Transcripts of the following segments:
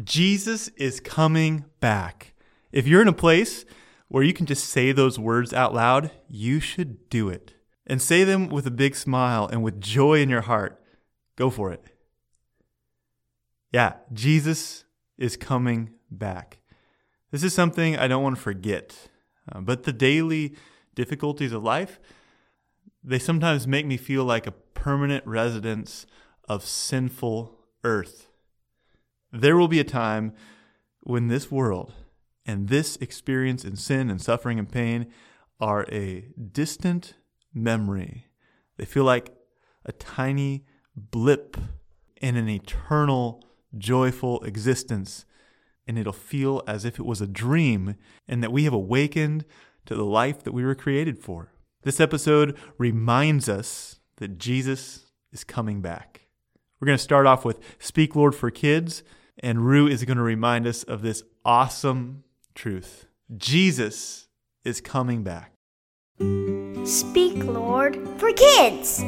Jesus is coming back. If you're in a place where you can just say those words out loud, you should do it. And say them with a big smile and with joy in your heart. Go for it. Yeah, Jesus is coming back. This is something I don't want to forget. Uh, but the daily difficulties of life, they sometimes make me feel like a permanent residence of sinful earth. There will be a time when this world and this experience in sin and suffering and pain are a distant memory. They feel like a tiny blip in an eternal, joyful existence. And it'll feel as if it was a dream and that we have awakened to the life that we were created for. This episode reminds us that Jesus is coming back. We're going to start off with Speak Lord for Kids, and Rue is going to remind us of this awesome truth Jesus is coming back. Speak, Lord, for kids.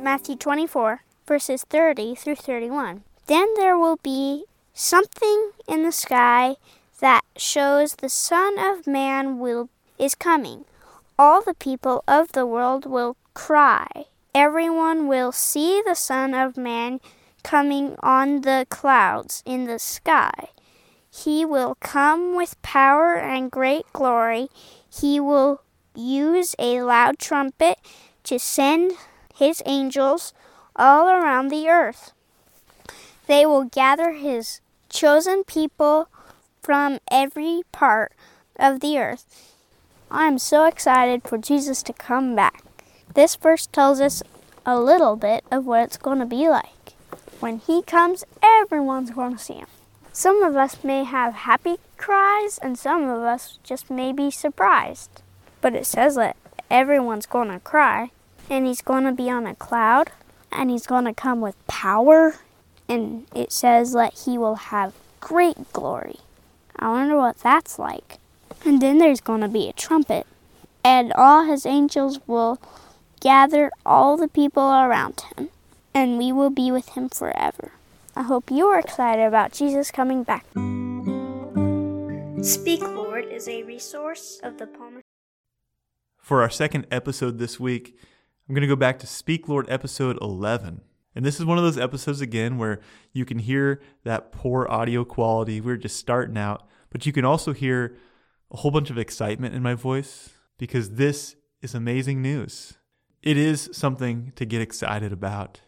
Matthew 24, verses 30 through 31. Then there will be something in the sky that shows the Son of Man will is coming. All the people of the world will cry. Everyone will see the Son of Man coming on the clouds in the sky. He will come with power and great glory. He will use a loud trumpet to send his angels all around the earth. They will gather his chosen people from every part of the earth. I am so excited for Jesus to come back. This verse tells us a little bit of what it's going to be like. When he comes, everyone's going to see him. Some of us may have happy cries, and some of us just may be surprised. But it says that everyone's going to cry, and he's going to be on a cloud, and he's going to come with power, and it says that he will have great glory. I wonder what that's like. And then there's going to be a trumpet, and all his angels will gather all the people around him, and we will be with him forever. I hope you are excited about Jesus coming back. Speak Lord is a resource of the Palmer. For our second episode this week, I'm going to go back to Speak Lord episode 11. And this is one of those episodes again where you can hear that poor audio quality. We're just starting out, but you can also hear a whole bunch of excitement in my voice because this is amazing news. It is something to get excited about.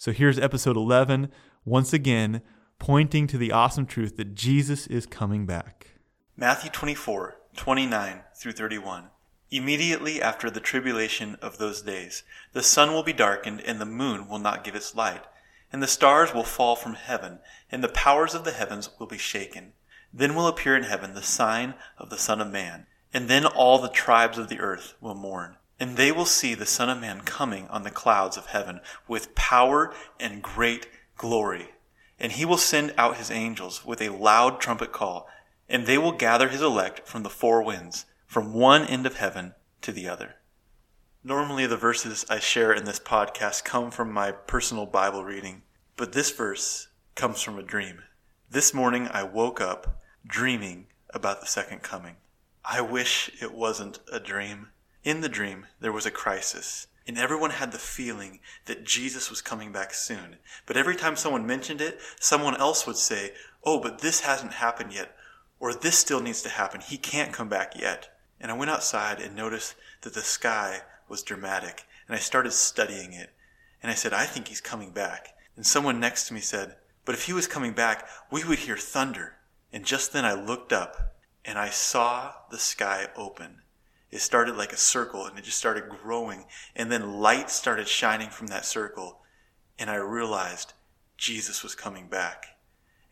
So here's episode 11, once again, pointing to the awesome truth that Jesus is coming back. Matthew 24, 29 through 31. Immediately after the tribulation of those days, the sun will be darkened, and the moon will not give its light, and the stars will fall from heaven, and the powers of the heavens will be shaken. Then will appear in heaven the sign of the Son of Man, and then all the tribes of the earth will mourn. And they will see the Son of Man coming on the clouds of heaven with power and great glory. And he will send out his angels with a loud trumpet call, and they will gather his elect from the four winds, from one end of heaven to the other. Normally, the verses I share in this podcast come from my personal Bible reading, but this verse comes from a dream. This morning, I woke up dreaming about the second coming. I wish it wasn't a dream. In the dream, there was a crisis, and everyone had the feeling that Jesus was coming back soon. But every time someone mentioned it, someone else would say, Oh, but this hasn't happened yet, or this still needs to happen. He can't come back yet. And I went outside and noticed that the sky was dramatic, and I started studying it. And I said, I think he's coming back. And someone next to me said, But if he was coming back, we would hear thunder. And just then I looked up and I saw the sky open. It started like a circle and it just started growing. And then light started shining from that circle. And I realized Jesus was coming back.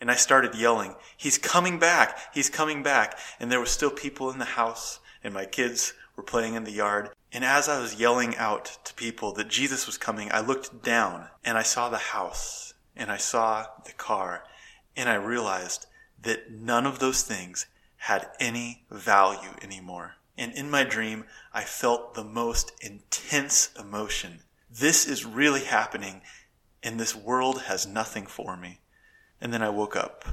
And I started yelling, He's coming back! He's coming back! And there were still people in the house and my kids were playing in the yard. And as I was yelling out to people that Jesus was coming, I looked down and I saw the house and I saw the car and I realized that none of those things had any value anymore. And in my dream, I felt the most intense emotion. This is really happening and this world has nothing for me. And then I woke up.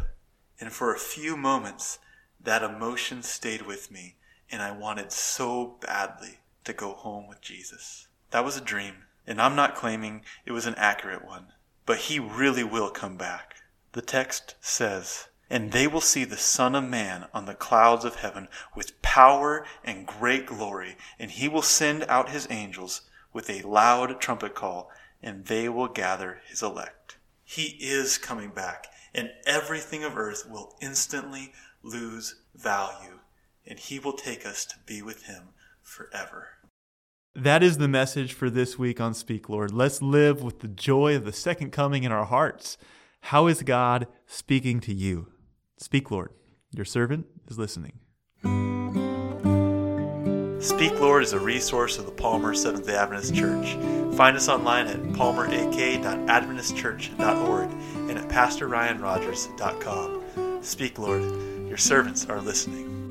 And for a few moments, that emotion stayed with me, and I wanted so badly to go home with Jesus. That was a dream, and I'm not claiming it was an accurate one, but he really will come back. The text says, And they will see the Son of Man on the clouds of heaven with power and great glory, and he will send out his angels with a loud trumpet call, and they will gather his elect. He is coming back, and everything of earth will instantly lose value, and he will take us to be with him forever. That is the message for this week on Speak Lord. Let's live with the joy of the second coming in our hearts. How is God speaking to you? Speak Lord. Your servant is listening. Speak Lord is a resource of the Palmer Seventh day Adventist Church. Find us online at palmerak.adventistchurch.org and at pastorryanrogers.com. Speak Lord, your servants are listening.